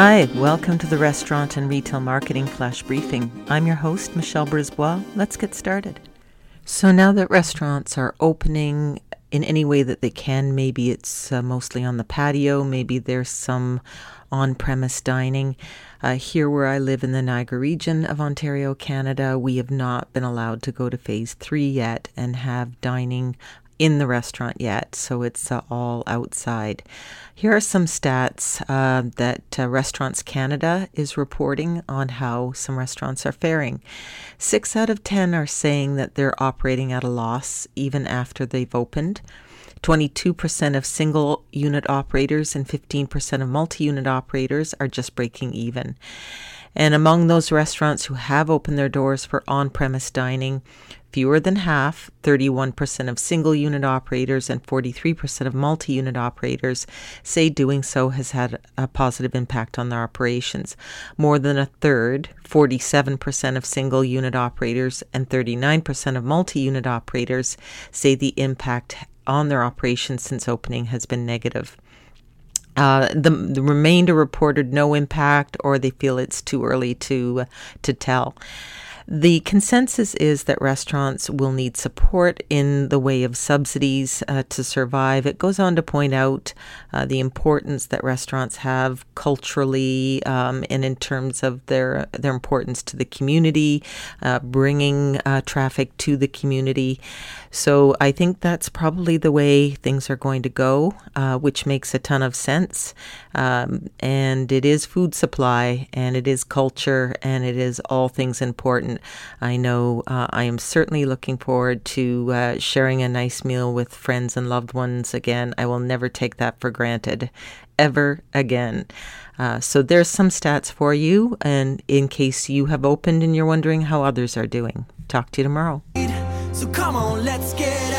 Hi, welcome to the Restaurant and Retail Marketing Flash Briefing. I'm your host, Michelle Brisbois. Let's get started. So, now that restaurants are opening in any way that they can, maybe it's uh, mostly on the patio, maybe there's some on premise dining. Uh, here, where I live in the Niagara region of Ontario, Canada, we have not been allowed to go to phase three yet and have dining in the restaurant yet, so it's uh, all outside. Here are some stats uh, that uh, Restaurants Canada is reporting on how some restaurants are faring. Six out of 10 are saying that they're operating at a loss even after they've opened. 22% of single unit operators and 15% of multi unit operators are just breaking even. And among those restaurants who have opened their doors for on premise dining, fewer than half, 31% of single unit operators and 43% of multi unit operators, say doing so has had a positive impact on their operations. More than a third, 47% of single unit operators and 39% of multi unit operators, say the impact on their operations since opening has been negative. Uh, the, the remainder reported no impact, or they feel it's too early to uh, to tell. The consensus is that restaurants will need support in the way of subsidies uh, to survive. It goes on to point out uh, the importance that restaurants have culturally um, and in terms of their their importance to the community, uh, bringing uh, traffic to the community. So I think that's probably the way things are going to go, uh, which makes a ton of sense. Um, and it is food supply, and it is culture, and it is all things important. I know uh, I am certainly looking forward to uh, sharing a nice meal with friends and loved ones again. I will never take that for granted ever again. Uh, so there's some stats for you, and in case you have opened and you're wondering how others are doing. Talk to you tomorrow. So come on, let's get out.